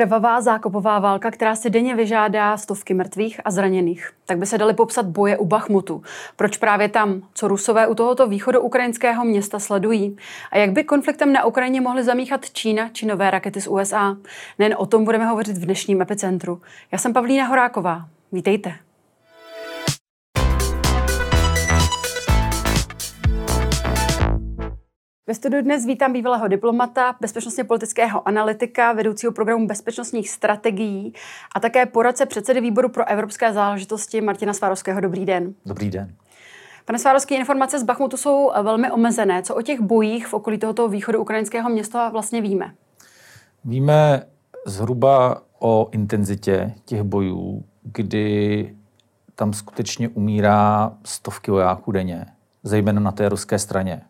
krvavá zákopová válka, která si denně vyžádá stovky mrtvých a zraněných. Tak by se daly popsat boje u Bachmutu. Proč právě tam? Co rusové u tohoto východu ukrajinského města sledují? A jak by konfliktem na Ukrajině mohly zamíchat Čína či nové rakety z USA? Nejen o tom budeme hovořit v dnešním epicentru. Já jsem Pavlína Horáková. Vítejte. Ve studiu dnes vítám bývalého diplomata, bezpečnostně politického analytika, vedoucího programu bezpečnostních strategií a také poradce předsedy výboru pro evropské záležitosti Martina Svárovského. Dobrý den. Dobrý den. Pane Svárovský, informace z Bachmutu jsou velmi omezené. Co o těch bojích v okolí tohoto východu ukrajinského města vlastně víme? Víme zhruba o intenzitě těch bojů, kdy tam skutečně umírá stovky vojáků denně, zejména na té ruské straně.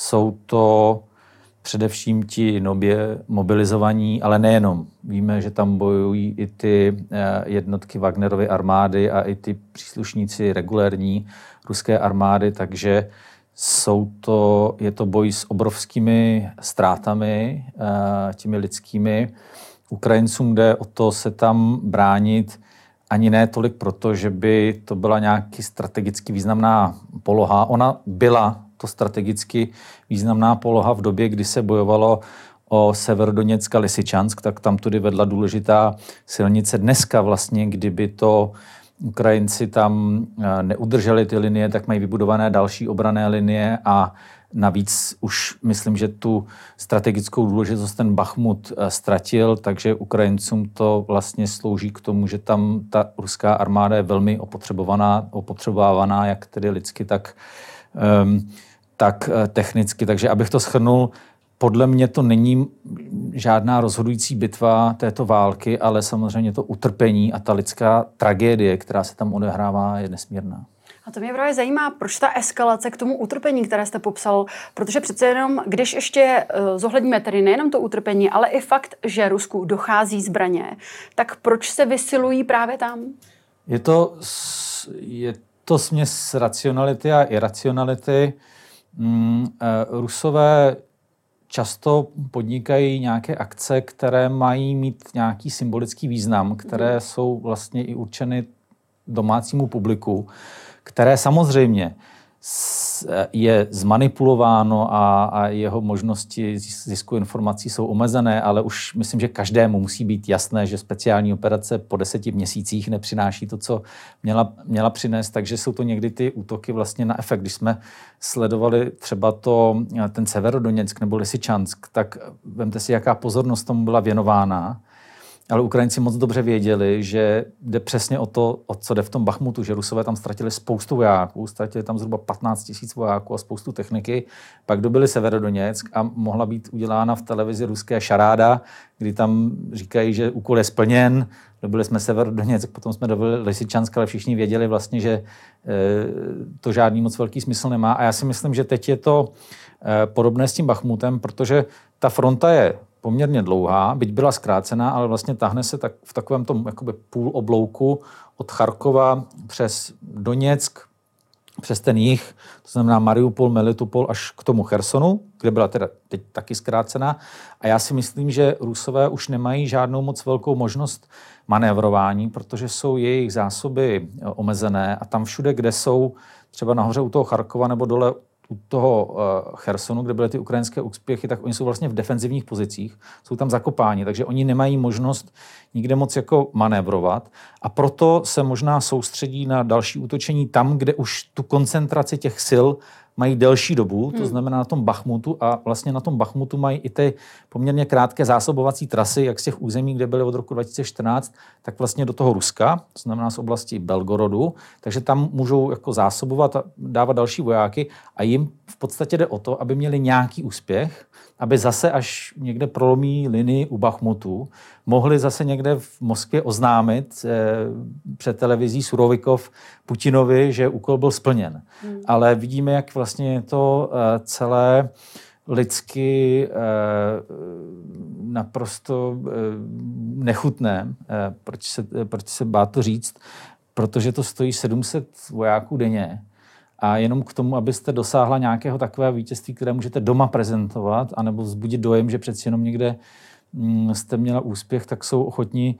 Jsou to především ti nově mobilizovaní, ale nejenom. Víme, že tam bojují i ty eh, jednotky Wagnerovy armády a i ty příslušníci regulérní ruské armády, takže jsou to, je to boj s obrovskými ztrátami, eh, těmi lidskými. Ukrajincům jde o to se tam bránit ani ne tolik proto, že by to byla nějaký strategicky významná poloha. Ona byla to strategicky významná poloha v době, kdy se bojovalo o Severodoněck a Lysyčansk, tak tam tudy vedla důležitá silnice. Dneska vlastně, kdyby to Ukrajinci tam eh, neudrželi ty linie, tak mají vybudované další obrané linie a Navíc už myslím, že tu strategickou důležitost ten Bachmut eh, ztratil, takže Ukrajincům to vlastně slouží k tomu, že tam ta ruská armáda je velmi opotřebovaná, opotřebovávaná, jak tedy lidsky, tak um, tak eh, technicky. Takže abych to schrnul, podle mě to není žádná rozhodující bitva této války, ale samozřejmě to utrpení a ta lidská tragédie, která se tam odehrává, je nesmírná. A to mě právě zajímá, proč ta eskalace k tomu utrpení, které jste popsal, protože přece jenom, když ještě uh, zohledníme tedy nejenom to utrpení, ale i fakt, že Rusku dochází zbraně, tak proč se vysilují právě tam? Je to, je to směs racionality a iracionality. Mm, eh, Rusové často podnikají nějaké akce, které mají mít nějaký symbolický význam, které mhm. jsou vlastně i určeny domácímu publiku, které samozřejmě je zmanipulováno a, a jeho možnosti zisku informací jsou omezené, ale už myslím, že každému musí být jasné, že speciální operace po deseti měsících nepřináší to, co měla, měla přinést, takže jsou to někdy ty útoky vlastně na efekt. Když jsme sledovali třeba to, ten Severodoněck nebo Lysyčansk, tak vemte si, jaká pozornost tomu byla věnována ale Ukrajinci moc dobře věděli, že jde přesně o to, o co jde v tom Bachmutu, že Rusové tam ztratili spoustu vojáků, ztratili tam zhruba 15 tisíc vojáků a spoustu techniky. Pak dobili Severodoněck a mohla být udělána v televizi ruské šaráda, kdy tam říkají, že úkol je splněn, dobili jsme Severodoněck, potom jsme dobili Lysyčansk, ale všichni věděli vlastně, že eh, to žádný moc velký smysl nemá. A já si myslím, že teď je to eh, podobné s tím Bachmutem, protože ta fronta je poměrně dlouhá, byť byla zkrácená, ale vlastně tahne se tak v takovém tom jakoby půl oblouku od Charkova přes Doněck, přes ten jich, to znamená Mariupol, Melitopol až k tomu Chersonu, kde byla teda teď taky zkrácená. A já si myslím, že Rusové už nemají žádnou moc velkou možnost manévrování, protože jsou jejich zásoby omezené a tam všude, kde jsou třeba nahoře u toho Charkova nebo dole u toho uh, Chersonu, kde byly ty ukrajinské úspěchy, tak oni jsou vlastně v defenzivních pozicích, jsou tam zakopáni, takže oni nemají možnost nikde moc jako manévrovat. A proto se možná soustředí na další útočení tam, kde už tu koncentraci těch sil mají delší dobu, to hmm. znamená na tom Bachmutu a vlastně na tom Bachmutu mají i ty poměrně krátké zásobovací trasy, jak z těch území, kde byly od roku 2014, tak vlastně do toho Ruska, to znamená z oblasti Belgorodu, takže tam můžou jako zásobovat a dávat další vojáky a jim v podstatě jde o to, aby měli nějaký úspěch, aby zase až někde prolomí linii u Bachmutu, mohli zase někde v Moskvě oznámit eh, před televizí Surovikov Putinovi, že úkol byl splněn. Hmm. Ale vidíme, jak vlastně je to eh, celé lidsky eh, naprosto eh, nechutné, eh, proč, se, proč se bát to říct, protože to stojí 700 vojáků denně a jenom k tomu, abyste dosáhla nějakého takového vítězství, které můžete doma prezentovat, anebo vzbudit dojem, že přeci jenom někde mm, jste měla úspěch, tak jsou ochotní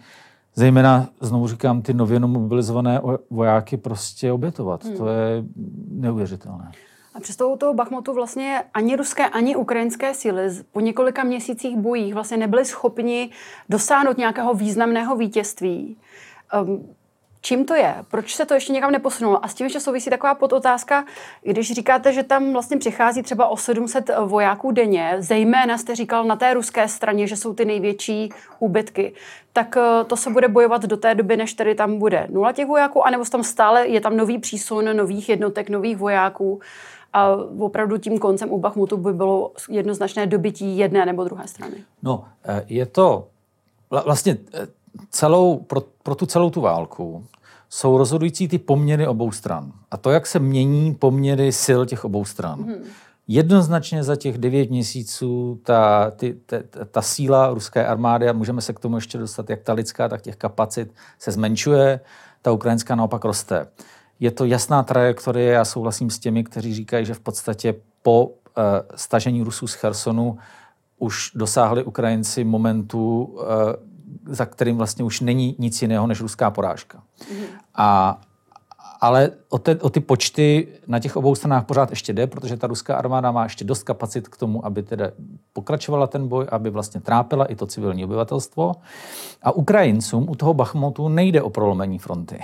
zejména, znovu říkám, ty nově mobilizované vojáky prostě obětovat. Hmm. To je neuvěřitelné. A přesto u toho Bachmutu vlastně ani ruské, ani ukrajinské síly po několika měsících bojích vlastně nebyly schopni dosáhnout nějakého významného vítězství. Um, Čím to je? Proč se to ještě někam neposunulo? A s tím ještě souvisí taková podotázka, když říkáte, že tam vlastně přichází třeba o 700 vojáků denně, zejména jste říkal na té ruské straně, že jsou ty největší úbytky, tak eh, to se bude bojovat do té doby, než tady tam bude nula těch vojáků, anebo tam stále je tam nový přísun nových jednotek, nových vojáků a opravdu tím koncem u Bachmutu by bylo jednoznačné dobytí jedné nebo druhé strany. No, eh, je to vlastně eh, celou, pro, pro tu celou tu válku jsou rozhodující ty poměry obou stran. A to, jak se mění poměry sil těch obou stran. Hmm. Jednoznačně za těch devět měsíců ta, ty, ta, ta síla ruské armády, a můžeme se k tomu ještě dostat, jak ta lidská, tak těch kapacit se zmenšuje, ta ukrajinská naopak roste. Je to jasná trajektorie, já souhlasím s těmi, kteří říkají, že v podstatě po uh, stažení Rusů z Chersonu už dosáhli Ukrajinci momentu, uh, za kterým vlastně už není nic jiného než ruská porážka. Mm. A, ale o, te, o ty počty na těch obou stranách pořád ještě jde, protože ta ruská armáda má ještě dost kapacit k tomu, aby teda pokračovala ten boj, aby vlastně trápila i to civilní obyvatelstvo. A Ukrajincům u toho Bachmutu nejde o prolomení fronty.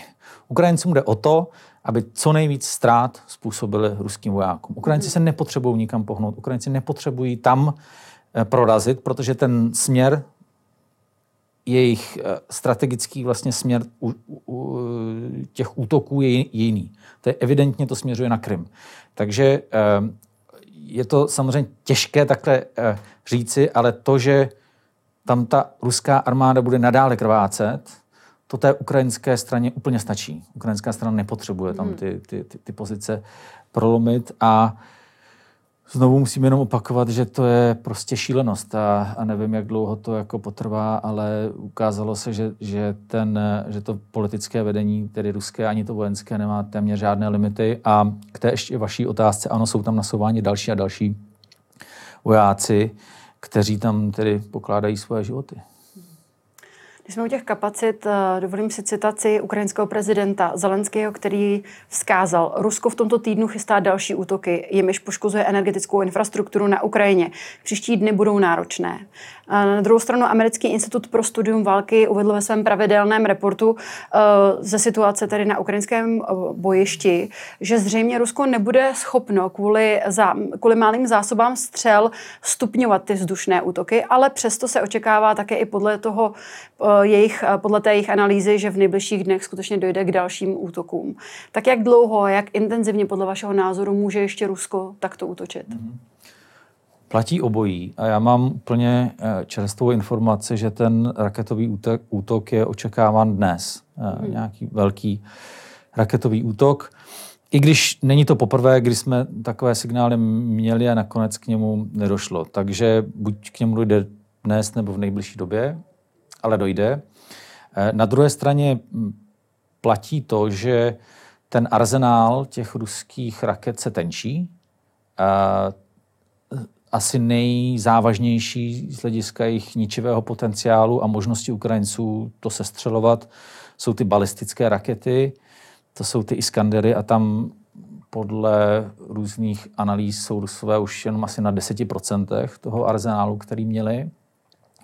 Ukrajincům jde o to, aby co nejvíc ztrát způsobili ruským vojákům. Ukrajinci se nepotřebují nikam pohnout, Ukrajinci nepotřebují tam eh, prorazit, protože ten směr jejich eh, strategický vlastně směr u, u, těch útoků je jiný. To je evidentně to směřuje na Krym. Takže eh, je to samozřejmě těžké takhle eh, říci, ale to, že tam ta ruská armáda bude nadále krvácet, to té ukrajinské straně úplně stačí. Ukrajinská strana nepotřebuje tam hmm. ty, ty, ty, ty pozice prolomit a Znovu musím jenom opakovat, že to je prostě šílenost a, a nevím, jak dlouho to jako potrvá, ale ukázalo se, že, že, ten, že to politické vedení, tedy ruské ani to vojenské, nemá téměř žádné limity. A k té ještě vaší otázce, ano, jsou tam nasouváni další a další vojáci, kteří tam tedy pokládají svoje životy. Když jsme u těch kapacit, eh, dovolím si citaci ukrajinského prezidenta Zelenského, který vzkázal, Rusko v tomto týdnu chystá další útoky, jimiž poškozuje energetickou infrastrukturu na Ukrajině. Příští dny budou náročné. Na druhou stranu americký institut pro studium války uvedl ve svém pravidelném reportu eh, ze situace tady na ukrajinském eh, bojišti, že zřejmě Rusko nebude schopno kvůli, zá, kvůli malým zásobám střel stupňovat ty vzdušné útoky, ale přesto se očekává také i podle toho Eh, jejich, eh, podle té jejich analýzy, že v nejbližších dnech skutečně dojde k dalším útokům. Tak jak dlouho, jak intenzivně podle vašeho názoru může ještě Rusko takto útočit? Mm-hmm. Platí obojí a já mám úplně eh, čerstvou informaci, že ten raketový útok, útok je očekáván dnes. Hmm. Nějaký velký raketový útok. I když není to poprvé, kdy jsme takové signály měli a nakonec k němu nedošlo. Takže buď k němu dojde dnes nebo v nejbližší době, ale dojde. Eh, na druhé straně platí to, že ten arzenál těch ruských raket se tenčí. Eh, asi nejzávažnější z hlediska jejich ničivého potenciálu a možnosti Ukrajinců to sestřelovat jsou ty balistické rakety, to jsou ty Iskandery a tam podle různých analýz jsou Rusové už jenom asi na 10% toho arzenálu, který měli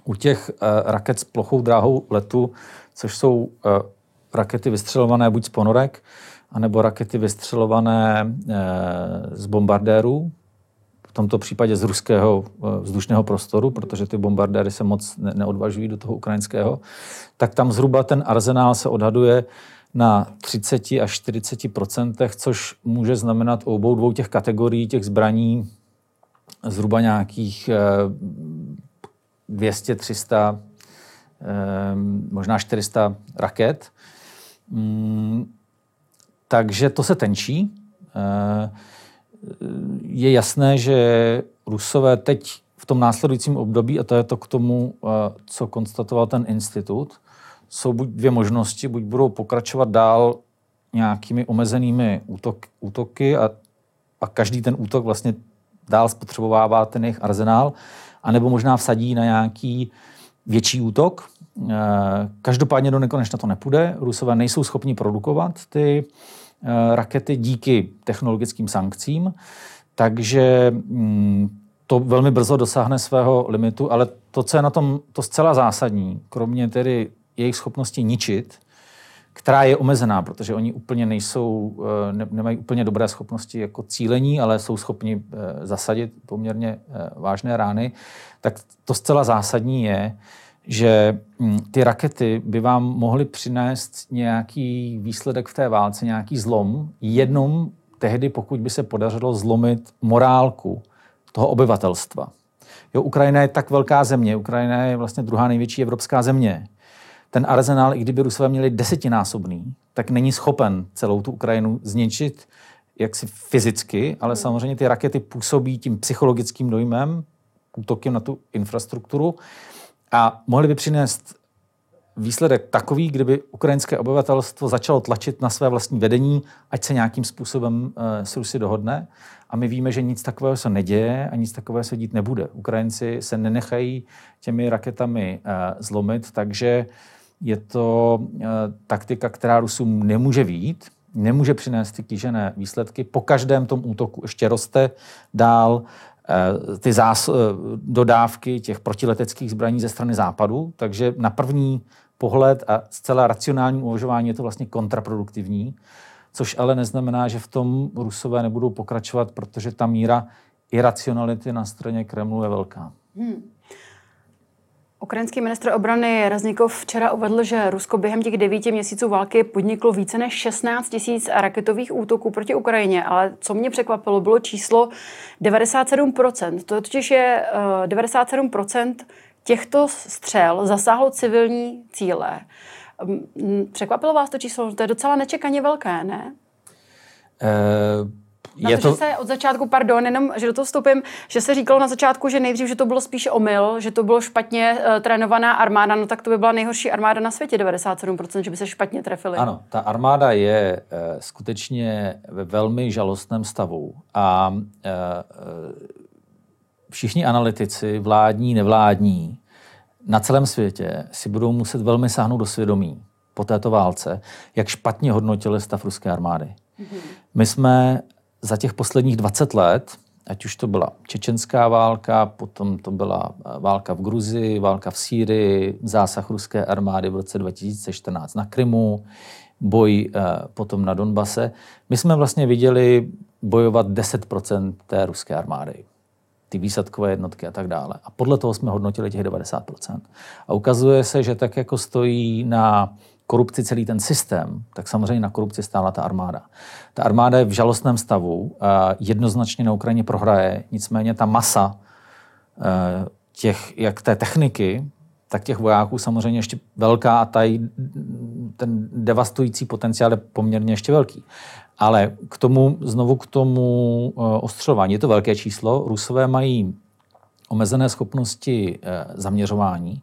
u těch uh, raket s plochou dráhou letu, což jsou uh, rakety vystřelované buď z ponorek, anebo rakety vystřelované uh, z bombardérů, v tomto případě z ruského vzdušného prostoru, protože ty bombardéry se moc ne- neodvažují do toho ukrajinského, tak tam zhruba ten arzenál se odhaduje na 30 až 40% což může znamenat u obou dvou těch kategorií těch zbraní zhruba nějakých 200, 300, ehm, možná 400 raket. Mm, takže to se tenčí. Eh, je jasné, že Rusové teď v tom následujícím období, a to je to k tomu, eh, co konstatoval ten institut, jsou buď dvě možnosti, buď budou pokračovat dál nějakými omezenými útok, útoky a, a každý ten útok vlastně dál spotřebovává ten jejich arzenál, anebo možná vsadí na nějaký větší útok. Eh, každopádně do nekonečna to nepůjde. Rusové nejsou schopni produkovat ty eh, rakety díky technologickým sankcím, takže mm, to velmi brzo dosáhne svého limitu, ale to, co je na tom to zcela zásadní, kromě tedy jejich schopnosti ničit, která je omezená, protože oni úplně nejsou, eh, ne, nemají úplně dobré schopnosti jako cílení, ale jsou schopni eh, zasadit poměrně eh, vážné rány, tak to zcela zásadní je, že hm, ty rakety by vám mohly přinést nějaký výsledek v té válce, nějaký zlom, jednom tehdy, pokud by se podařilo zlomit morálku toho obyvatelstva. Jo, Ukrajina je tak velká země, Ukrajina je vlastně druhá největší evropská země ten arzenál, i kdyby Rusové měli desetinásobný, tak není schopen celou tu Ukrajinu zničit jaksi fyzicky, ale samozřejmě ty rakety působí tím psychologickým dojmem, útokem na tu infrastrukturu a mohly by přinést výsledek takový, kdyby ukrajinské obyvatelstvo začalo tlačit na své vlastní vedení, ať se nějakým způsobem uh, s Rusy dohodne. A my víme, že nic takového se neděje a nic takového se dít nebude. Ukrajinci se nenechají těmi raketami uh, zlomit, takže je to uh, taktika, která Rusům nemůže výjít, nemůže přinést ty kýžené výsledky. Po každém tom útoku ještě roste dál uh, ty zás, uh, dodávky těch protileteckých zbraní ze strany západu, takže na první pohled a zcela racionální uvažování je to vlastně kontraproduktivní, což ale neznamená, že v tom Rusové nebudou pokračovat, protože ta míra iracionality na straně Kremlu je velká. Hmm. Ukrajinský ministr obrany Raznikov včera uvedl, že Rusko během těch devíti měsíců války podniklo více než 16 tisíc raketových útoků proti Ukrajině, ale co mě překvapilo, bylo číslo 97%. To totiž je uh, eh, 97% těchto střel zasáhlo civilní cíle. Překvapilo vás to číslo? To je docela nečekaně velké, ne? Uh je to, to... Že se od začátku, pardon, jenom, že do toho vstoupím, že se říkalo na začátku, že nejdřív, že to bylo spíše omyl, že to bylo špatně uh, trénovaná armáda, no tak to by byla nejhorší armáda na světě, 97%, že by se špatně trefili. Ano, ta armáda je uh, skutečně ve velmi žalostném stavu a uh, všichni analytici, vládní, nevládní, na celém světě si budou muset velmi sáhnout do svědomí po této válce, jak špatně hodnotili stav ruské armády. Mm-hmm. My jsme za těch posledních 20 let, ať už to byla čečenská válka, potom to byla eh, válka v Gruzii, válka v Sýrii, zásah ruské armády v roce 2014 na Krymu, boj eh, potom na Donbase. My jsme vlastně viděli bojovat 10% té ruské armády ty výsadkové jednotky a tak dále. A podle toho jsme hodnotili těch 90%. A ukazuje se, že tak jako stojí na korupci celý ten systém, tak samozřejmě na korupci stála ta armáda. Ta armáda je v žalostném stavu, jednoznačně na Ukrajině prohraje, nicméně ta masa eh, těch, jak té techniky, tak těch vojáků samozřejmě ještě velká a taj, ten devastující potenciál je poměrně ještě velký. Ale k tomu, znovu k tomu eh, ostřelování, je to velké číslo. Rusové mají omezené schopnosti eh, zaměřování,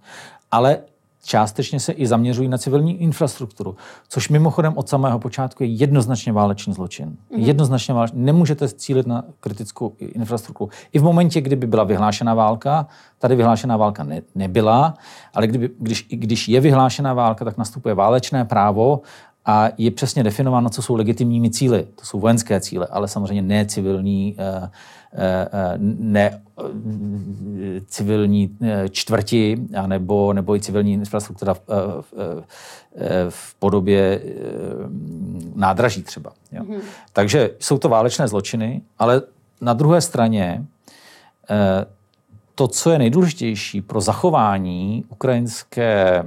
ale částečně se i zaměřují na civilní infrastrukturu, což mimochodem od samého počátku je jednoznačně válečný zločin. Mm-hmm. Jednoznačně válečný. Nemůžete cílit na kritickou infrastrukturu. I v momentě, kdyby byla vyhlášená válka, tady vyhlášená válka ne, nebyla, ale kdyby, když, když je vyhlášená válka, tak nastupuje válečné právo a je přesně definováno, co jsou legitimními cíly. To jsou vojenské cíle, ale samozřejmě ne civilní, eh, eh, eh, ne civilní čtvrti, nebo, nebo i civilní infrastruktura v, v, v podobě nádraží třeba. Jo. Mm-hmm. Takže jsou to válečné zločiny, ale na druhé straně to, co je nejdůležitější pro zachování ukrajinské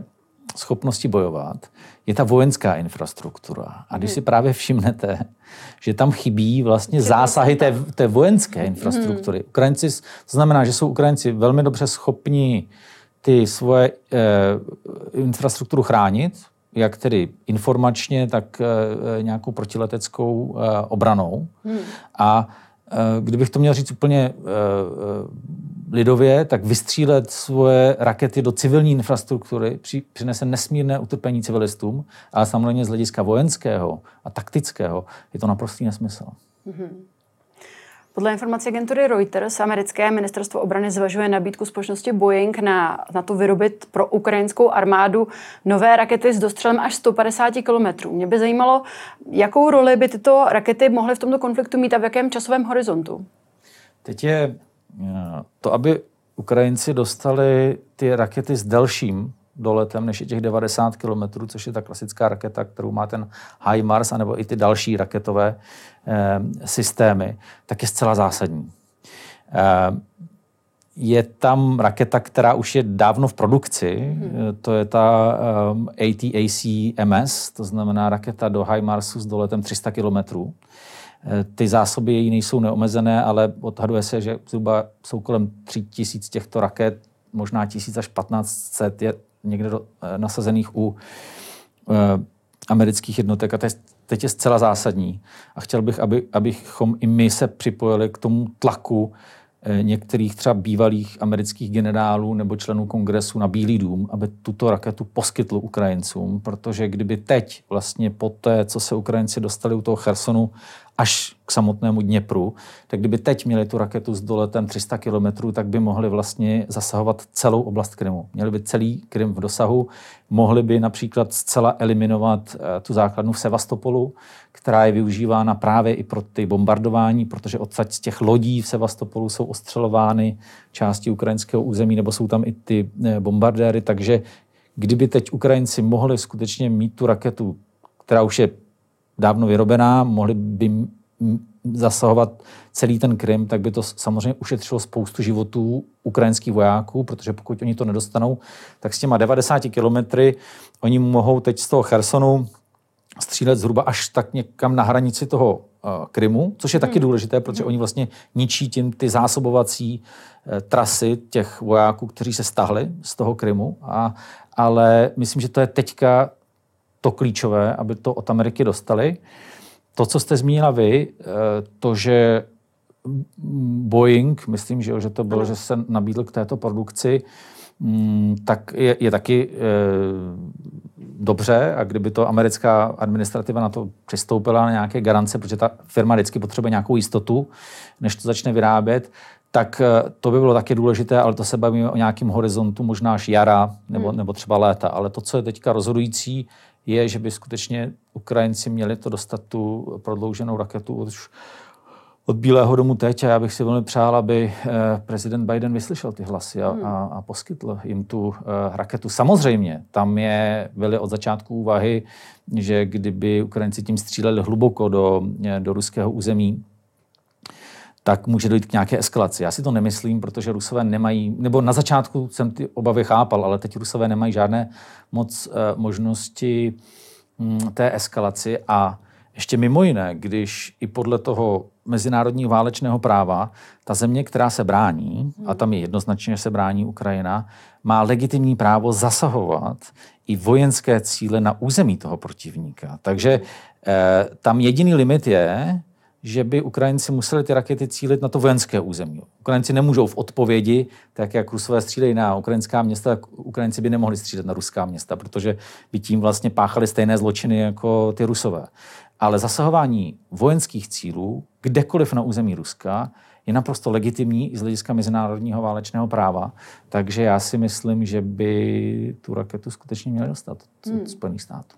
schopnosti bojovat, je ta vojenská infrastruktura. A když hmm. si právě všimnete, že tam chybí vlastně zásahy té, té vojenské infrastruktury. Hmm. Ukrajinci, to znamená, že jsou Ukrajinci velmi dobře schopni ty svoje eh, infrastrukturu chránit, jak tedy informačně, tak eh, nějakou protileteckou eh, obranou. Hmm. A eh, kdybych to měl říct úplně eh, lidově, tak vystřílet svoje rakety do civilní infrastruktury při, přinese nesmírné utrpení civilistům, ale samozřejmě z hlediska vojenského a taktického je to naprostý nesmysl. Mm-hmm. Podle informací agentury Reuters americké ministerstvo obrany zvažuje nabídku společnosti Boeing na, na to vyrobit pro ukrajinskou armádu nové rakety s dostřelem až 150 km. Mě by zajímalo, jakou roli by tyto rakety mohly v tomto konfliktu mít a v jakém časovém horizontu? Teď je to, aby Ukrajinci dostali ty rakety s delším doletem, než je těch 90 km, což je ta klasická raketa, kterou má ten HIMARS, anebo i ty další raketové eh, systémy, tak je zcela zásadní. Eh, je tam raketa, která už je dávno v produkci, hmm. to je ta um, ATAC MS, to znamená raketa do HIMARSu s doletem 300 kilometrů. Ty zásoby její nejsou neomezené, ale odhaduje se, že zhruba jsou kolem 3000 těchto raket, možná 1000 až 1500 je někde do, eh, nasazených u uh, amerických jednotek. A to je, teď je zcela zásadní. A chtěl bych, aby, abychom i my se připojili k tomu tlaku eh, některých třeba bývalých amerických generálů nebo členů kongresu na Bílý dům, aby tuto raketu poskytl Ukrajincům, protože kdyby teď vlastně po té, co se Ukrajinci dostali u toho Chersonu až k samotnému Dněpru, tak kdyby teď měli tu raketu s doletem 300 km, tak by mohli vlastně zasahovat celou oblast Krymu. Měli by celý Krym v dosahu, mohli by například zcela eliminovat eh, tu základnu v Sevastopolu, která je využívána právě i pro ty bombardování, protože odsaď z těch lodí v Sevastopolu jsou ostřelovány části ukrajinského území, nebo jsou tam i ty eh, bombardéry, takže kdyby teď Ukrajinci mohli skutečně mít tu raketu, která už je dávno vyrobená, mohli by zasahovat celý ten Krym, tak by to samozřejmě ušetřilo spoustu životů ukrajinských vojáků, protože pokud oni to nedostanou, tak s těma 90 kilometry oni mohou teď z toho Chersonu střílet zhruba až tak někam na hranici toho uh, Krymu, což je taky hmm. důležité, protože oni vlastně ničí tím ty zásobovací uh, trasy těch vojáků, kteří se stahli z toho Krymu. A, ale myslím, že to je teďka to klíčové, aby to od Ameriky dostali. To, co jste zmínila vy, eh, to, že Boeing, myslím, že, že to bylo, že se nabídl k této produkci, mm, tak je, je taky e, dobře a kdyby to americká administrativa na to přistoupila na nějaké garance, protože ta firma vždycky potřebuje nějakou jistotu, než to začne vyrábět, tak eh, to by bylo taky důležité, ale to se bavíme o nějakém horizontu, možná až jara nebo, hmm. nebo třeba léta. Ale to, co je teďka rozhodující, je, že by skutečně Ukrajinci měli to dostat tu prodlouženou raketu už od Bílého domu teď a já bych si velmi přál, aby eh, prezident Biden vyslyšel ty hlasy a, hmm. a, a poskytl jim tu uh, raketu. Samozřejmě, tam je, byly od začátku úvahy, že kdyby Ukrajinci tím stříleli hluboko do, eh, do ruského území, tak může dojít k nějaké eskalaci. Já si to nemyslím, protože Rusové nemají, nebo na začátku jsem ty obavy chápal, ale teď Rusové nemají žádné moc uh, možnosti um, té eskalaci a ještě mimo jiné, když i podle toho mezinárodního válečného práva ta země, která se brání, a tam je jednoznačně, že se brání Ukrajina, má legitimní právo zasahovat i vojenské cíle na území toho protivníka. Takže eh, tam jediný limit je, že by Ukrajinci museli ty rakety cílit na to vojenské území. Ukrajinci nemůžou v odpovědi, tak jak Rusové střílejí na ukrajinská města, tak Ukrajinci by nemohli střílet na ruská města, protože by tím vlastně páchali stejné zločiny jako ty Rusové. Ale zasahování vojenských cílů kdekoliv na území Ruska je naprosto legitimní i z hlediska mezinárodního válečného práva. Takže já si myslím, že by tu raketu skutečně měli dostat od hmm. Spojených států.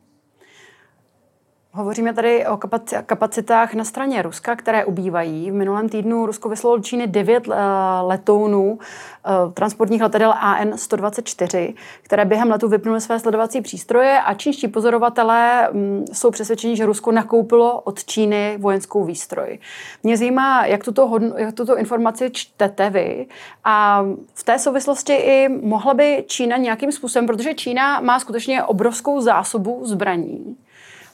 Hovoříme tady o kapacitách na straně Ruska, které ubývají. V minulém týdnu Rusko vyslalo do Číny devět eh, letounů eh, transportních letadel AN-124, které během letu vypnuly své sledovací přístroje a čínští pozorovatelé mm, jsou přesvědčeni, že Rusko nakoupilo od Číny vojenskou výstroj. Mě zajímá, jak tuto, hodno, jak tuto informaci čtete vy a v té souvislosti i mohla by Čína nějakým způsobem, protože Čína má skutečně obrovskou zásobu zbraní,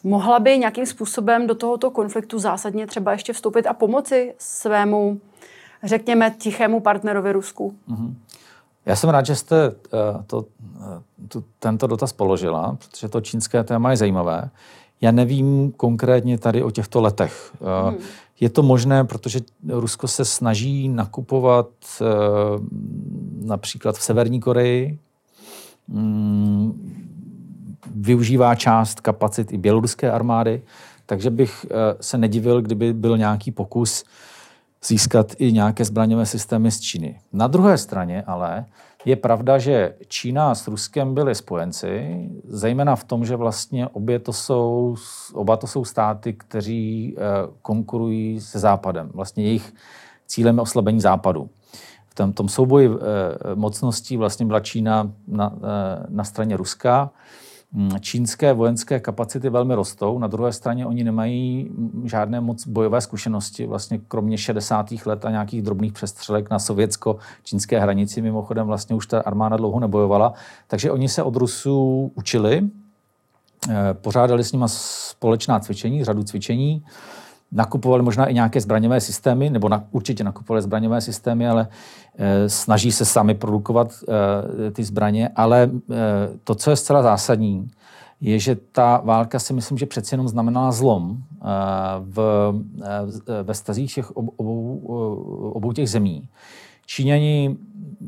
mohla by nějakým způsobem do tohoto konfliktu zásadně třeba ještě vstoupit a pomoci svému, řekněme, tichému partnerovi Rusku? Mm-hmm. Já jsem rád, že jste uh, to, uh, tu, tento dotaz položila, protože to čínské téma je zajímavé. Já nevím konkrétně tady o těchto letech. Uh, hmm. Je to možné, protože Rusko se snaží nakupovat například v Severní Koreji. Um, využívá část kapacit i běloruské armády, takže bych eh, se nedivil, kdyby byl nějaký pokus získat i nějaké zbraňové systémy z Číny. Na druhé straně ale je pravda, že Čína s Ruskem byly spojenci, zejména v tom, že vlastně obě to jsou, oba to jsou státy, kteří eh, konkurují se Západem. Vlastně jejich cílem je oslabení Západu. V tom, tom souboji eh, mocností vlastně byla Čína na, na straně Ruska, čínské vojenské kapacity velmi rostou, na druhé straně oni nemají žádné moc bojové zkušenosti, vlastně kromě 60. let a nějakých drobných přestřelek na sovětsko-čínské hranici, mimochodem vlastně už ta armáda dlouho nebojovala, takže oni se od Rusů učili, eh, pořádali s nimi společná cvičení, řadu cvičení, nakupovali možná i nějaké zbraňové systémy, nebo na, určitě nakupovali zbraňové systémy, ale e, snaží se sami produkovat e, ty zbraně. Ale e, to, co je zcela zásadní, je, že ta válka si myslím, že přeci jenom znamenala zlom e, v, e, ve stazích všech ob, obou, obou těch zemí. Číňani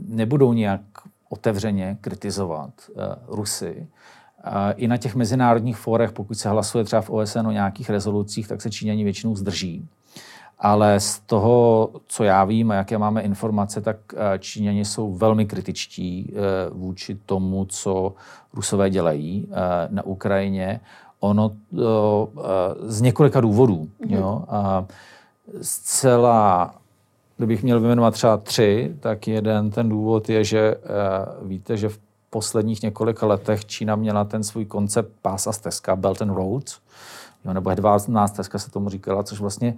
nebudou nějak otevřeně kritizovat e, Rusy, i na těch mezinárodních fórech, pokud se hlasuje třeba v OSN o nějakých rezolucích, tak se Číňani většinou zdrží. Ale z toho, co já vím a jaké máme informace, tak eh, Číňani jsou velmi kritičtí eh, vůči tomu, co Rusové dělají eh, na Ukrajině. Ono z několika důvodů. Mm-hmm. Jo? A zcela kdybych měl vyjmenovat třeba tři, tak jeden ten důvod je, že víte, že v posledních několika letech Čína měla ten svůj koncept pása stezka, Belt and Road, jo, nebo hedvábná stezka se tomu říkala, což vlastně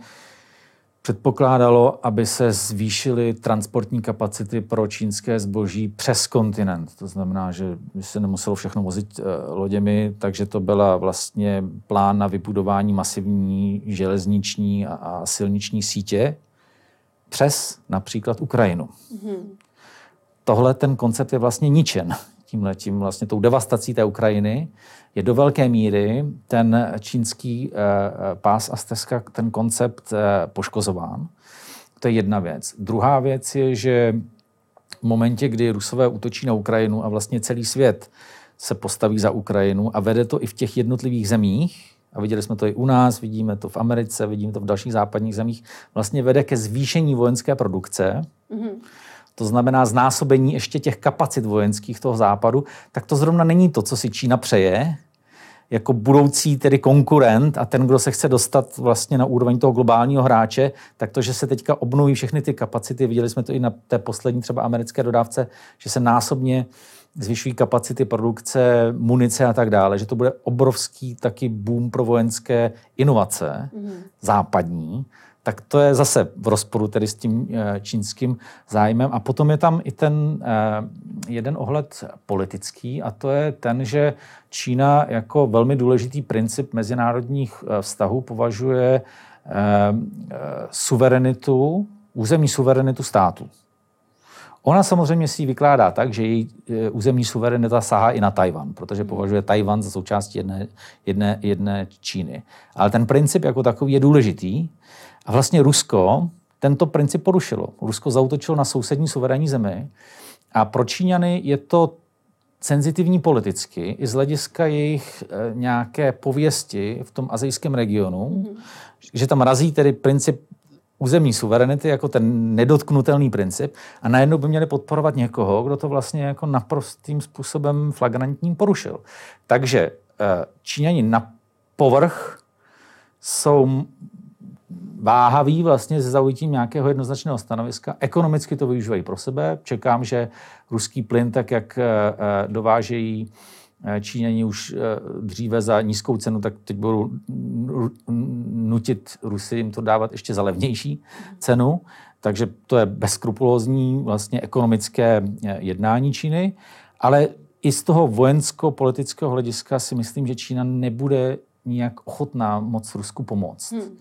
předpokládalo, aby se zvýšily transportní kapacity pro čínské zboží přes kontinent. To znamená, že by se nemuselo všechno vozit uh, loděmi, takže to byla vlastně plán na vybudování masivní železniční a, a silniční sítě přes například Ukrajinu. Mm-hmm. Tohle ten koncept je vlastně ničen tímhle tím vlastně tou devastací té Ukrajiny, je do velké míry ten čínský eh, eh, pás a stezka, ten koncept eh, poškozován. To je jedna věc. Druhá věc je, že v momentě, kdy Rusové útočí na Ukrajinu a vlastně celý svět se postaví za Ukrajinu a vede to i v těch jednotlivých zemích, a viděli jsme to i u nás, vidíme to v Americe, vidíme to v dalších západních zemích, vlastně vede ke zvýšení vojenské produkce. Mm-hmm to znamená znásobení ještě těch kapacit vojenských toho západu, tak to zrovna není to, co si Čína přeje, jako budoucí tedy konkurent a ten, kdo se chce dostat vlastně na úroveň toho globálního hráče, tak to, že se teďka obnoví všechny ty kapacity, viděli jsme to i na té poslední třeba americké dodávce, že se násobně zvyšují kapacity produkce, munice a tak dále, že to bude obrovský taky boom pro vojenské inovace mm-hmm. západní, tak to je zase v rozporu tedy s tím eh, čínským zájmem. A potom je tam i ten eh, jeden ohled politický a to je ten, že Čína jako velmi důležitý princip mezinárodních eh, vztahů považuje suverenitu, územní suverenitu státu. Ona samozřejmě si ji vykládá tak, že její územní suverenita sahá i na Tajvan, protože považuje Tajvan za součástí jedné, jedné, jedné Číny. Ale ten princip jako takový je důležitý a vlastně Rusko tento princip porušilo. Rusko zautočilo na sousední suverénní zemi a pro Číňany je to senzitivní politicky i z hlediska jejich e, nějaké pověsti v tom azijském regionu, mm-hmm. že tam razí tedy princip územní suverenity jako ten nedotknutelný princip a najednou by měli podporovat někoho, kdo to vlastně jako naprostým způsobem flagrantním porušil. Takže e, Číňani na povrch jsou váhaví vlastně se zaujítím nějakého jednoznačného stanoviska. Ekonomicky to využívají pro sebe. Čekám, že ruský plyn, tak jak eh, eh, dovážejí eh, Číňani už dříve za nízkou cenu, tak teď budou nutit Rusy jim to dávat ještě za levnější cenu. Takže to je bezkrupulózní vlastně ekonomické jednání Číny. Ale i z toho vojensko-politického hlediska si myslím, že Čína nebude nijak ochotná moc Rusku pomoct. Hmm.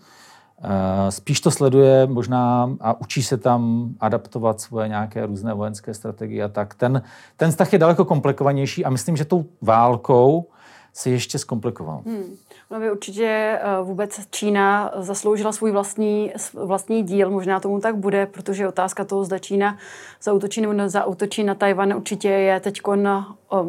Eh, spíš to sleduje možná a učí se tam adaptovat svoje nějaké různé vojenské strategie a tak. Ten, ten vztah je daleko komplikovanější a myslím, že tou válkou se ještě zkomplikoval. Hmm. No by určitě eh, vůbec Čína zasloužila svůj vlastní, vlastní díl, možná tomu tak bude, protože otázka toho, zda Čína zautočí nebo zautočí na Tajvan, určitě je teď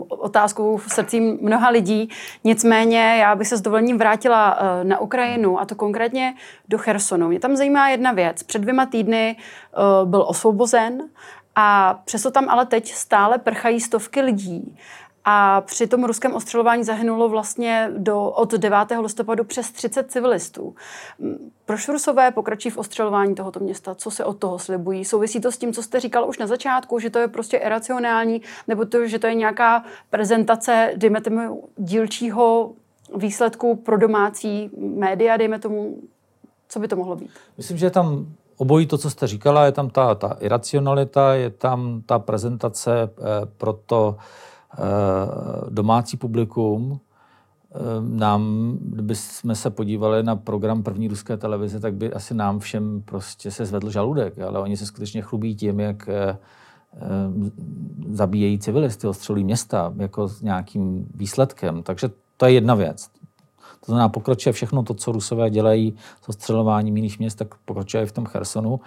otázkou v srdcí mnoha lidí. Nicméně já bych se s dovolením vrátila eh, na Ukrajinu a to konkrétně do Chersonu. Mě tam zajímá jedna věc. Před dvěma týdny eh, byl osvobozen a přesto tam ale teď stále prchají stovky lidí. A při tom ruském ostřelování zahynulo vlastně do, od 9. listopadu přes 30 civilistů. Proč Rusové pokračují v ostřelování tohoto města? Co se od toho slibují? Souvisí to s tím, co jste říkal už na začátku, že to je prostě iracionální, nebo to, že to je nějaká prezentace, dejme tomu, dílčího výsledku pro domácí média, dejme tomu, co by to mohlo být? Myslím, že je tam obojí to, co jste říkala, je tam ta, ta iracionalita, je tam ta prezentace eh, pro to, Eh, domácí publikum eh, nám, kdyby jsme se podívali na program první ruské televize, tak by asi nám všem prostě se zvedl žaludek, ale oni se skutečně chlubí tím, jak eh, zabíjejí civilisty, ostřelují města jako s nějakým výsledkem. Takže to je jedna věc. To znamená, pokračuje všechno to, co Rusové dělají s ostřelováním jiných měst, tak pokračuje v tom Chersonu.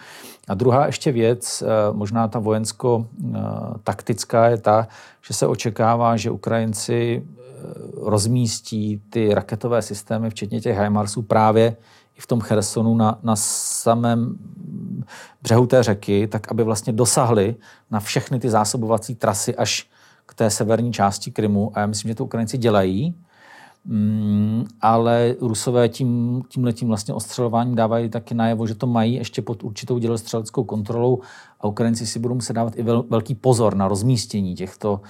A druhá ještě věc, eh, možná ta vojensko-taktická, je ta, že se očekává, že Ukrajinci eh, rozmístí ty raketové systémy, včetně těch HIMARSů, právě i v tom Chersonu na, na samém břehu té řeky, tak aby vlastně dosahli na všechny ty zásobovací trasy až k té severní části Krymu. A já myslím, že to Ukrajinci dělají. Mm, ale Rusové tím, tímhletím vlastně ostřelováním dávají taky najevo, že to mají ještě pod určitou dělostřeleckou kontrolou a Ukrajinci si budou muset dávat i vel, velký pozor na rozmístění těchto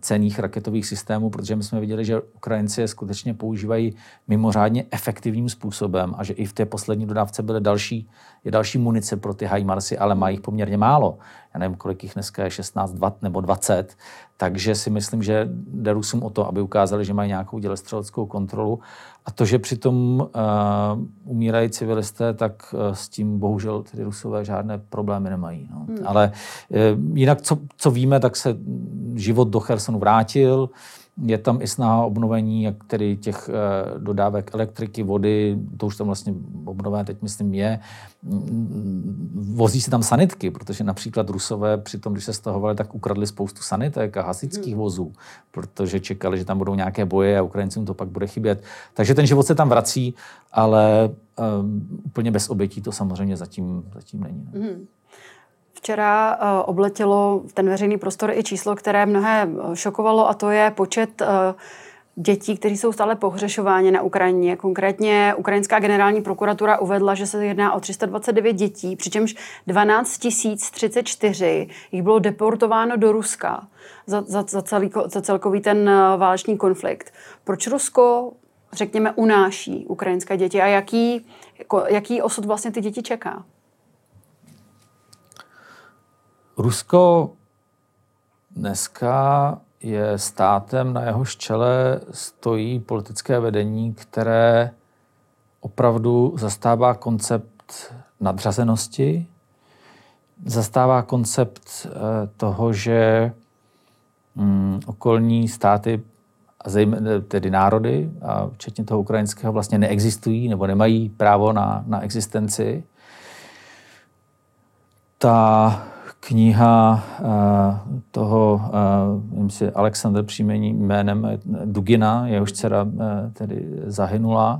cených raketových systémů, protože my jsme viděli, že Ukrajinci je skutečně používají mimořádně efektivním způsobem a že i v té poslední dodávce byly další, je další munice pro ty HIMARSy, ale mají jich poměrně málo. Já nevím, kolik jich dneska je, 16 20, nebo 20. Takže si myslím, že jde Rusům o to, aby ukázali, že mají nějakou dělostřeleckou kontrolu a to, že přitom uh, umírají civilisté, tak uh, s tím bohužel tedy Rusové žádné problémy nemají. No. Hmm. Ale uh, jinak, co, co víme, tak se život do Chersonu vrátil. Je tam i snaha obnovení jak tedy těch uh, dodávek elektriky, vody, to už tam vlastně obnovené teď myslím je. Vozí se tam sanitky, protože například Rusové při tom, když se stahovali, tak ukradli spoustu sanitek a hasičských hmm. vozů, protože čekali, že tam budou nějaké boje a Ukrajincům to pak bude chybět. Takže ten život se tam vrací, ale um, úplně bez obětí to samozřejmě zatím, zatím není. No. Hmm. Včera uh, obletělo ten veřejný prostor i číslo, které mnohé eh, šokovalo, a to je počet uh, dětí, kteří jsou stále pohřešováni na Ukrajině. Konkrétně Ukrajinská generální prokuratura uvedla, že se jedná o 329 dětí, přičemž 12 034 jich bylo deportováno do Ruska za, za, za, celý, za celkový ten eh, válečný konflikt. Proč Rusko, řekněme, unáší ukrajinské děti a jaký, jaký osud vlastně ty děti čeká? Rusko dneska je státem, na jehož čele stojí politické vedení, které opravdu zastává koncept nadřazenosti, zastává koncept eh, toho, že mm, okolní státy, zejména tedy národy, a včetně toho ukrajinského, vlastně neexistují nebo nemají právo na, na existenci. Ta kniha uh, toho, uh, si Alexander příjmení jménem Dugina, jehož dcera tedy zahynula,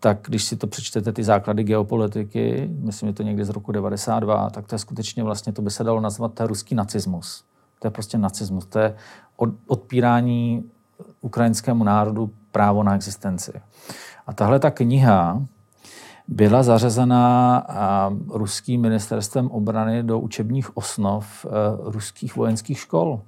tak když si to přečtete, ty základy geopolitiky, myslím, že to někdy z roku 92, tak to je skutečně vlastně, to by se dalo nazvat, je ruský nacismus. To je prostě nacismus. To je od, odpírání ukrajinskému národu právo na existenci. A tahle ta kniha, byla zařazena ruským ministerstvem obrany do učebních osnov e, ruských vojenských škol.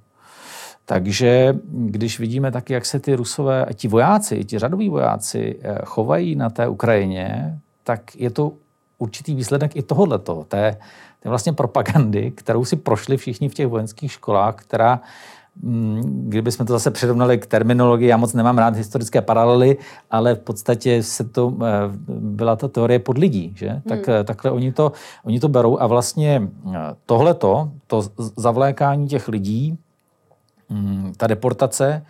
Takže když vidíme taky, jak se ty rusové, ti vojáci, ti řadoví vojáci e, chovají na té Ukrajině, tak je to určitý výsledek i tohoto, té, té vlastně propagandy, kterou si prošli všichni v těch vojenských školách, která kdybychom to zase přirovnali k terminologii, já moc nemám rád historické paralely, ale v podstatě se to, eh, byla ta teorie pod lidí, že? Tak, hmm. Takhle oni to, oni to berou a vlastně eh, tohleto, to zavlékání těch lidí, mm, ta deportace,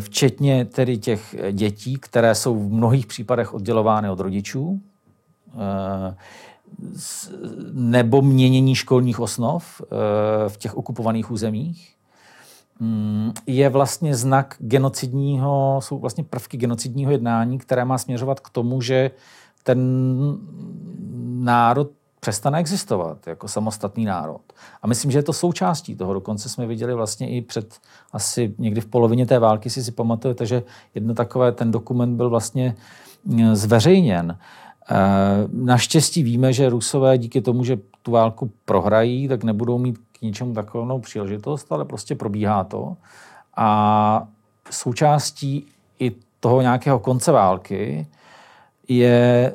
včetně tedy těch dětí, které jsou v mnohých případech oddělovány od rodičů, nebo měnění školních osnov v těch okupovaných územích, mm, je vlastně znak genocidního, jsou vlastně prvky genocidního jednání, které má směřovat k tomu, že ten národ přestane existovat jako samostatný národ. A myslím, že je to součástí toho. Dokonce jsme viděli vlastně i před asi někdy v polovině té války, si si pamatujete, že jedno takové, ten dokument byl vlastně mm, zveřejněn. E, naštěstí víme, že Rusové díky tomu, že tu válku prohrají, tak nebudou mít k ničemu takovou příležitost, ale prostě probíhá to. A součástí i toho nějakého konce války je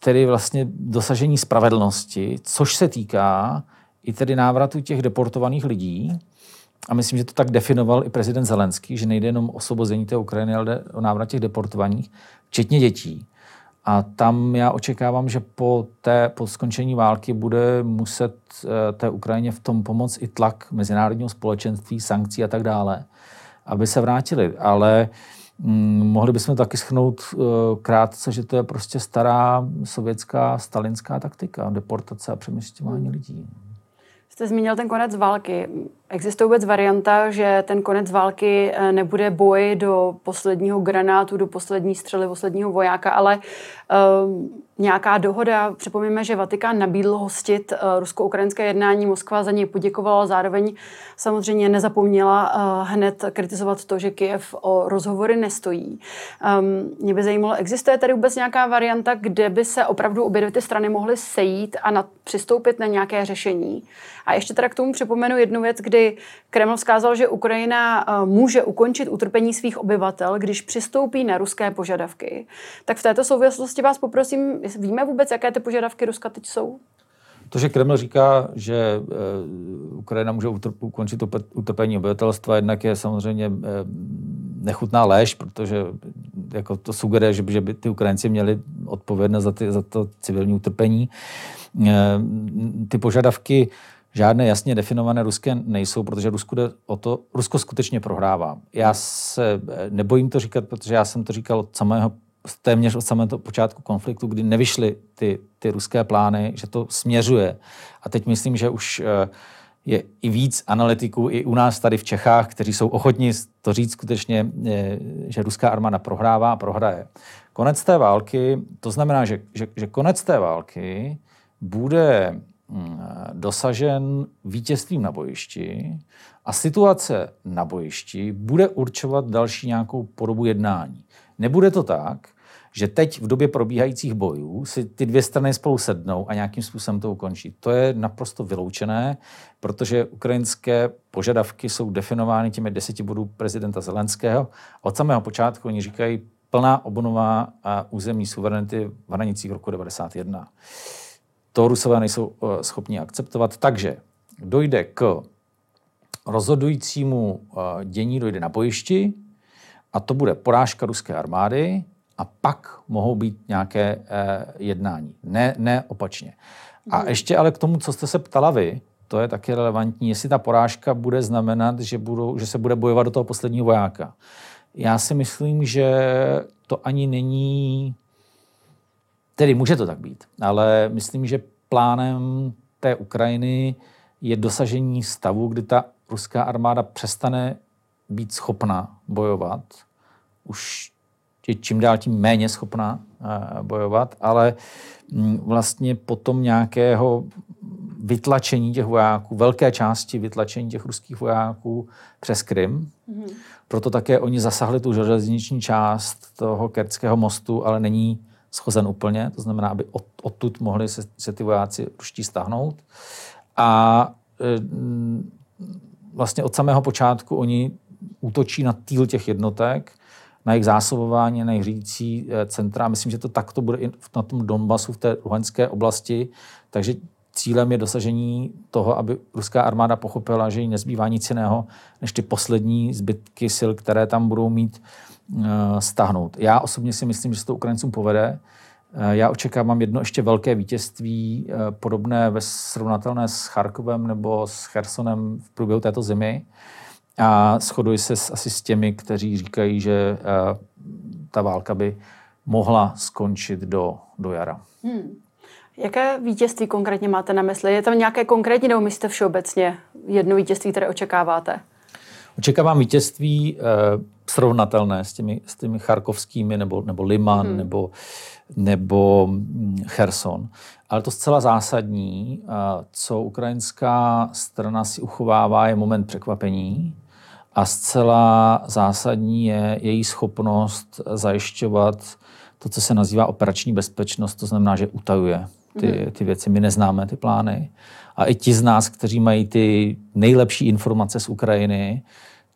tedy vlastně dosažení spravedlnosti, což se týká i tedy návratu těch deportovaných lidí. A myslím, že to tak definoval i prezident Zelenský, že nejde jenom o osvobození té Ukrajiny, ale o návrat těch deportovaných, včetně dětí. A tam já očekávám, že po, té, po skončení války bude muset eh, té Ukrajině v tom pomoct i tlak mezinárodního společenství, sankcí a tak dále, aby se vrátili. Ale Mm, mohli bychom taky schnout uh, krátce, že to je prostě stará sovětská stalinská taktika, deportace a přemysťování lidí. Jste zmínil ten konec války. Existuje vůbec varianta, že ten konec války eh, nebude boj do posledního granátu, do poslední střely, posledního vojáka, ale uh, nějaká dohoda. Připomíme, že Vatikán nabídl hostit uh, rusko-ukrajinské jednání, Moskva za něj poděkovala, zároveň samozřejmě nezapomněla hned kritizovat to, že Kiev o rozhovory nestojí. Um, mě by zajímalo, existuje tady vůbec nějaká varianta, kde by se opravdu obě dvě ty strany mohly sejít a na, přistoupit na nějaké řešení? A ještě teda k tomu připomenu jednu věc, kdy Kreml vzkázal, že Ukrajina uh, může ukončit utrpení svých obyvatel, když přistoupí na ruské požadavky. Tak v této souvislosti vás poprosím, víme vůbec, jaké ty požadavky Ruska teď jsou? To, že Kreml říká, že uh, Ukrajina může ukončit utrpení obyvatelstva, jednak je samozřejmě uh, nechutná lež, protože jako to sugeruje, že, že by ty Ukrajinci měli odpovědnost za, ty, za to civilní utrpení. Ty požadavky žádné jasně definované ruské nejsou, protože Rusko, jde o to, Rusko skutečně prohrává. Já se nebojím to říkat, protože já jsem to říkal od samého téměř od samého počátku konfliktu, kdy nevyšly ty, ty ruské plány, že to směřuje. A teď myslím, že už eh, je i víc analytiků i u nás tady v Čechách, kteří jsou ochotní to říct skutečně, eh, že ruská armáda prohrává a prohraje. Konec té války, to znamená, že, že, že konec té války bude dosažen vítězstvím na bojišti a situace na bojišti bude určovat další nějakou podobu jednání. Nebude to tak, že teď v době probíhajících bojů si ty dvě strany spolu sednou a nějakým způsobem to ukončí. To je naprosto vyloučené, protože ukrajinské požadavky jsou definovány těmi deseti bodů prezidenta Zelenského. Od samého počátku oni říkají plná obnova územní suverenity v hranicích roku 1991. To Rusové nejsou eh, schopni akceptovat, takže dojde k rozhodujícímu eh, dění, dojde na bojišti a to bude porážka ruské armády, a pak mohou být nějaké eh, jednání. Ne, ne opačně. A hmm. ještě ale k tomu, co jste se ptala vy, to je taky relevantní, jestli ta porážka bude znamenat, že, budou, že se bude bojovat do toho posledního vojáka. Já si myslím, že to ani není, tedy může to tak být, ale myslím, že plánem té Ukrajiny je dosažení stavu, kdy ta ruská armáda přestane být schopna bojovat. Už je čím dál tím méně schopná eh, bojovat, ale mm, vlastně potom nějakého vytlačení těch vojáků, velké části vytlačení těch ruských vojáků přes Krym. Mm-hmm. Proto také oni zasahli tu železniční část toho kertského mostu, ale není schozen úplně, to znamená, aby od, odtud mohli se, se ty vojáci ruští stáhnout. A e, vlastně od samého počátku oni útočí na týl těch jednotek, na jejich zásobování, na jejich řídící eh, centra. Myslím, že to takto bude i na tom Donbasu, v té Luhanské oblasti. Takže cílem je dosažení toho, aby ruská armáda pochopila, že jí nezbývá nic jiného, než ty poslední zbytky sil, které tam budou mít stáhnout. Já osobně si myslím, že se to Ukrajincům povede. Uh, já očekávám jedno ještě velké vítězství, uh, podobné ve srovnatelné s Charkovem nebo s Chersonem v průběhu této zimy. A shoduji se s, asi s těmi, kteří říkají, že ta válka by mohla skončit do, do jara. Hmm. Jaké vítězství konkrétně máte na mysli? Je tam nějaké konkrétní nebo myslíte všeobecně jedno vítězství, které očekáváte? Očekávám vítězství eh, srovnatelné s těmi, s těmi charkovskými, nebo, nebo Liman, hmm. nebo, nebo hm, Cherson. Ale to zcela zásadní, eh, co ukrajinská strana si uchovává, je moment překvapení. A zcela zásadní je její schopnost zajišťovat to, co se nazývá operační bezpečnost, to znamená, že utajuje ty, mhm. ty věci. My neznáme ty plány. A i ti z nás, kteří mají ty nejlepší informace z Ukrajiny,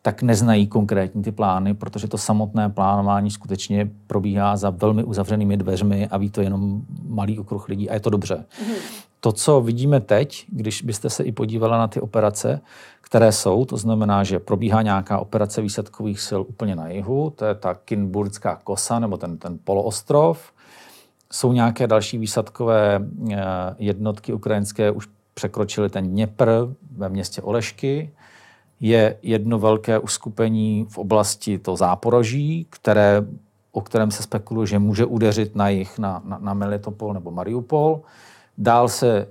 tak neznají konkrétní ty plány, protože to samotné plánování skutečně probíhá za velmi uzavřenými dveřmi a ví to jenom malý okruh lidí a je to dobře. Mm-hmm. To, co vidíme teď, když byste se i podívala na ty operace, které jsou, to znamená, že probíhá nějaká operace výsadkových sil úplně na jihu, to je ta Kinburská kosa nebo ten, ten poloostrov, jsou nějaké další výsadkové eh, jednotky ukrajinské, už překročily ten Dněpr ve městě Olešky. Je jedno velké uskupení v oblasti to záporoží, které, o kterém se spekuluje, že může udeřit na jich na, na, na Melitopol nebo Mariupol. Dál se eh,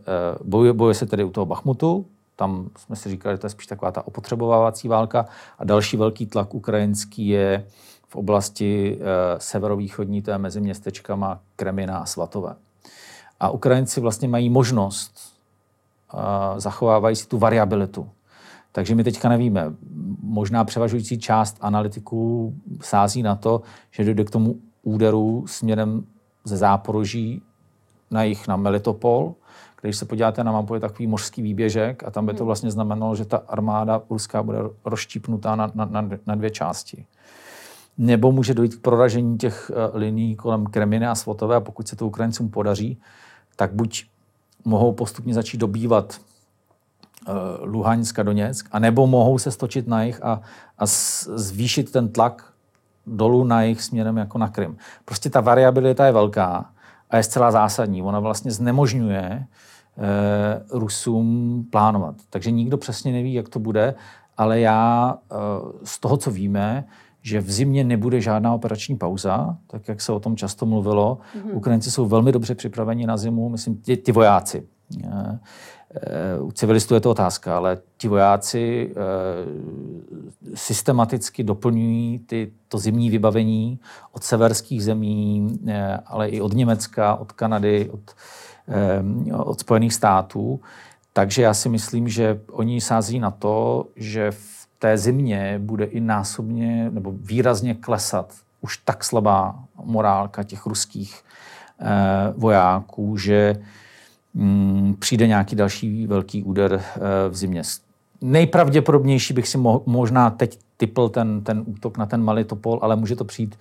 bojuje, bojuje se tedy u toho Bachmutu, tam jsme si říkali, že to je spíš taková ta opotřebovávací válka. A další velký tlak ukrajinský je v oblasti e, severovýchodní, to je mezi městečkama Kremina a Svatové. A Ukrajinci vlastně mají možnost, zachovávají si tu variabilitu. Takže my teďka nevíme. Možná převažující část analytiků sází na to, že dojde k tomu úderu směrem ze Záporoží na jich na Melitopol, když se podíváte na mapu, je takový mořský výběžek a tam by to hmm. vlastně znamenalo, že ta armáda ruská bude rozštípnutá na, na, na dvě části nebo může dojít k proražení těch eh, liní kolem Kreminy a Svotové a pokud se to Ukrajincům podaří, tak buď mohou postupně začít dobývat uh, Luhansk a Doněck, anebo mohou se stočit na jich a, a zvýšit ten tlak dolů na jich směrem jako na Krym. Prostě ta variabilita je velká a je zcela zásadní. Ona vlastně znemožňuje uh, Rusům plánovat. Takže nikdo přesně neví, jak to bude, ale já uh, z toho, co víme, že v zimě nebude žádná operační pauza, tak jak se o tom často mluvilo. Mm-hmm. Ukrajinci jsou velmi dobře připraveni na zimu, myslím, ti, ti vojáci. Eh, eh, u civilistů je to otázka, ale ti vojáci eh, systematicky doplňují ty, to zimní vybavení od severských zemí, ale i od Německa, od Kanady, od, od Spojených států. Takže já si myslím, že oni sází na to, že v té zimě bude i násobně nebo výrazně klesat už tak slabá morálka těch ruských eh, vojáků, že mm, přijde nějaký další velký úder eh, v zimě. Nejpravděpodobnější bych si mo- možná teď typl ten, ten útok na ten Malitopol, ale může to přijít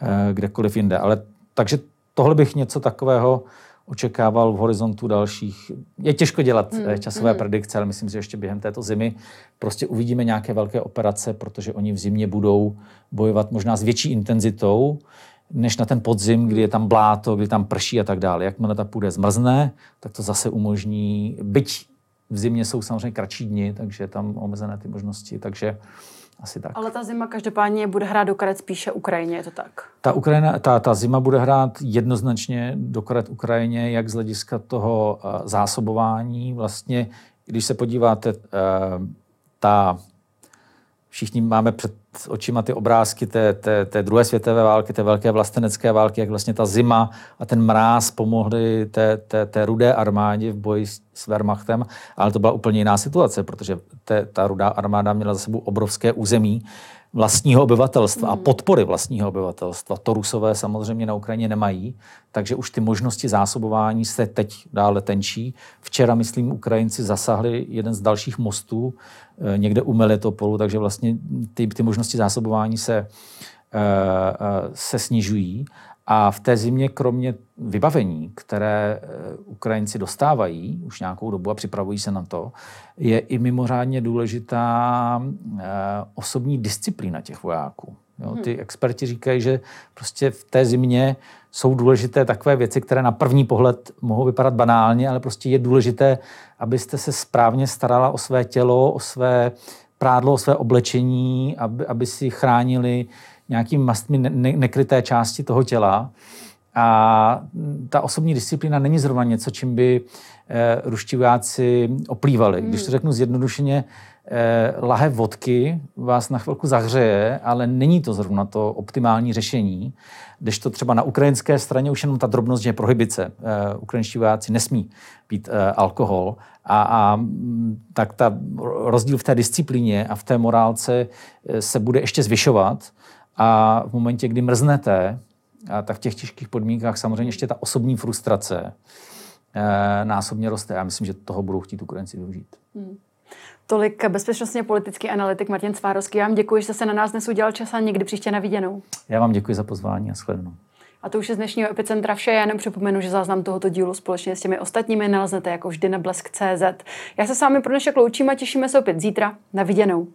eh, kdekoliv jinde. Ale takže tohle bych něco takového očekával v horizontu dalších. Je těžko dělat hmm. časové hmm. predikce, ale myslím si, že ještě během této zimy prostě uvidíme nějaké velké operace, protože oni v zimě budou bojovat možná s větší intenzitou, než na ten podzim, kdy je tam bláto, kdy tam prší a tak dále. Jakmile ta půda zmrzne, tak to zase umožní, byť v zimě jsou samozřejmě kratší dny, takže tam omezené ty možnosti, takže asi tak. Ale ta zima každopádně bude hrát do karet spíše Ukrajině, je to tak? Ta, Ukrajina, ta, ta zima bude hrát jednoznačně do karet Ukrajině, jak z hlediska toho uh, zásobování. Vlastně, když se podíváte, uh, ta, všichni máme před očima ty obrázky té, té, té druhé světové války, té velké vlastenecké války, jak vlastně ta zima a ten mráz pomohli té, té, té rudé armádě v boji s, s Wehrmachtem, ale to byla úplně jiná situace, protože té, ta rudá armáda měla za sebou obrovské území vlastního obyvatelstva a hmm. podpory vlastního obyvatelstva. To Rusové samozřejmě na Ukrajině nemají, takže už ty možnosti zásobování se teď dále tenčí. Včera, myslím, Ukrajinci zasahli jeden z dalších mostů Eh, někde u Melitopolu, takže vlastně ty, ty možnosti zásobování se, eh, eh, se snižují. A v té zimě, kromě vybavení, které Ukrajinci dostávají už nějakou dobu a připravují se na to, je i mimořádně důležitá osobní disciplína těch vojáků. Jo, ty hmm. experti říkají, že prostě v té zimě jsou důležité takové věci, které na první pohled mohou vypadat banálně, ale prostě je důležité, abyste se správně starala o své tělo, o své prádlo, své oblečení, aby, aby si chránili nějakými mastmi ne, ne, nekryté části toho těla. A ta osobní disciplína není zrovna něco, čím by eh, ruští vojáci oplývali. Hmm. Když to řeknu zjednodušeně, eh, lahev vodky vás na chvilku zahřeje, ale není to zrovna to optimální řešení. Když to třeba na ukrajinské straně už jenom ta drobnost, že je prohibice. Eh, ukrajinští vojáci nesmí pít eh, alkohol. A, a mm, tak ta rozdíl v té disciplíně a v té morálce eh, se bude ještě zvyšovat. A v momentě, kdy mrznete, a tak v těch těžkých podmínkách samozřejmě ještě ta osobní frustrace e, násobně roste. Já myslím, že toho budou chtít Ukrajinci využít. Hmm. Tolik bezpečnostně politický analytik Martin Svárovský. Já vám děkuji, že jste se na nás dnes udělal čas a někdy příště na viděnou. Já vám děkuji za pozvání a shledanou. A to už je z dnešního Epicentra vše. Já jenom připomenu, že záznam tohoto dílu společně s těmi ostatními naleznete jako vždy na blesk.cz. Já se s vámi pro dnešek loučím a těšíme se opět zítra. Na viděnou.